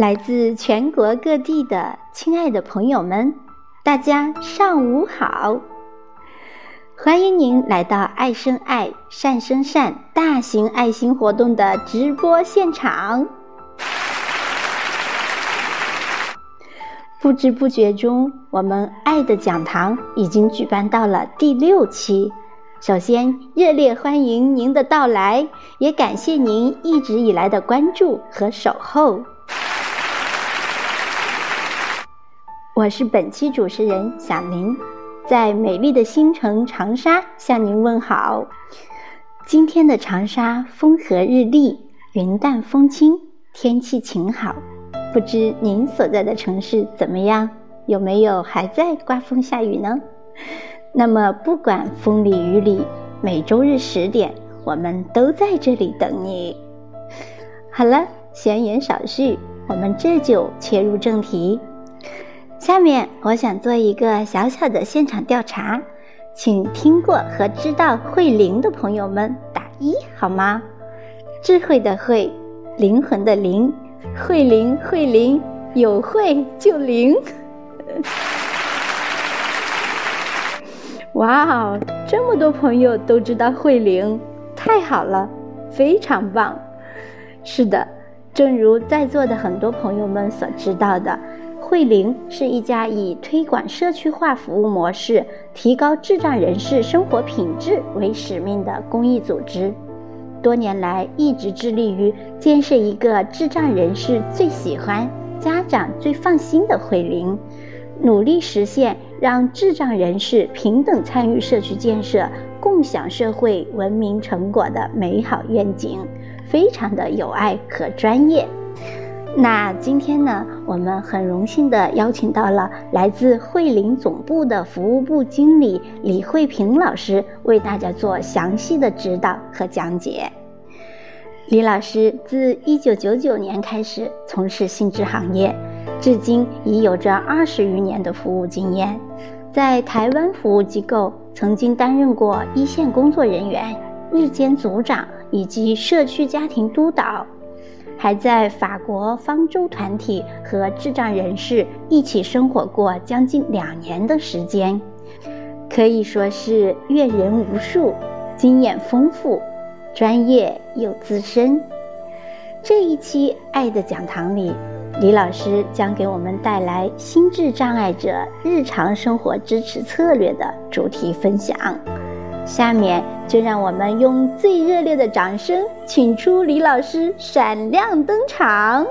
来自全国各地的亲爱的朋友们，大家上午好！欢迎您来到“爱生爱，善生善”大型爱心活动的直播现场。不知不觉中，我们爱的讲堂已经举办到了第六期。首先，热烈欢迎您的到来，也感谢您一直以来的关注和守候。我是本期主持人小林，在美丽的新城长沙向您问好。今天的长沙风和日丽，云淡风轻，天气晴好。不知您所在的城市怎么样？有没有还在刮风下雨呢？那么，不管风里雨里，每周日十点，我们都在这里等你。好了，闲言少叙，我们这就切入正题。下面，我想做一个小小的现场调查，请听过和知道慧灵的朋友们打一好吗？智慧的慧，灵魂的灵，慧灵慧灵，有慧就灵。哇哦，这么多朋友都知道慧灵，太好了，非常棒。是的，正如在座的很多朋友们所知道的，慧灵是一家以推广社区化服务模式、提高智障人士生活品质为使命的公益组织。多年来，一直致力于建设一个智障人士最喜欢、家长最放心的慧灵。努力实现让智障人士平等参与社区建设、共享社会文明成果的美好愿景，非常的有爱和专业。那今天呢，我们很荣幸的邀请到了来自慧灵总部的服务部经理李慧萍老师，为大家做详细的指导和讲解。李老师自1999年开始从事性质行业。至今已有着二十余年的服务经验，在台湾服务机构曾经担任过一线工作人员、日间组长以及社区家庭督导，还在法国方舟团体和智障人士一起生活过将近两年的时间，可以说是阅人无数，经验丰富，专业又资深。这一期《爱的讲堂》里。李老师将给我们带来心智障碍者日常生活支持策略的主题分享。下面就让我们用最热烈的掌声，请出李老师闪亮登场。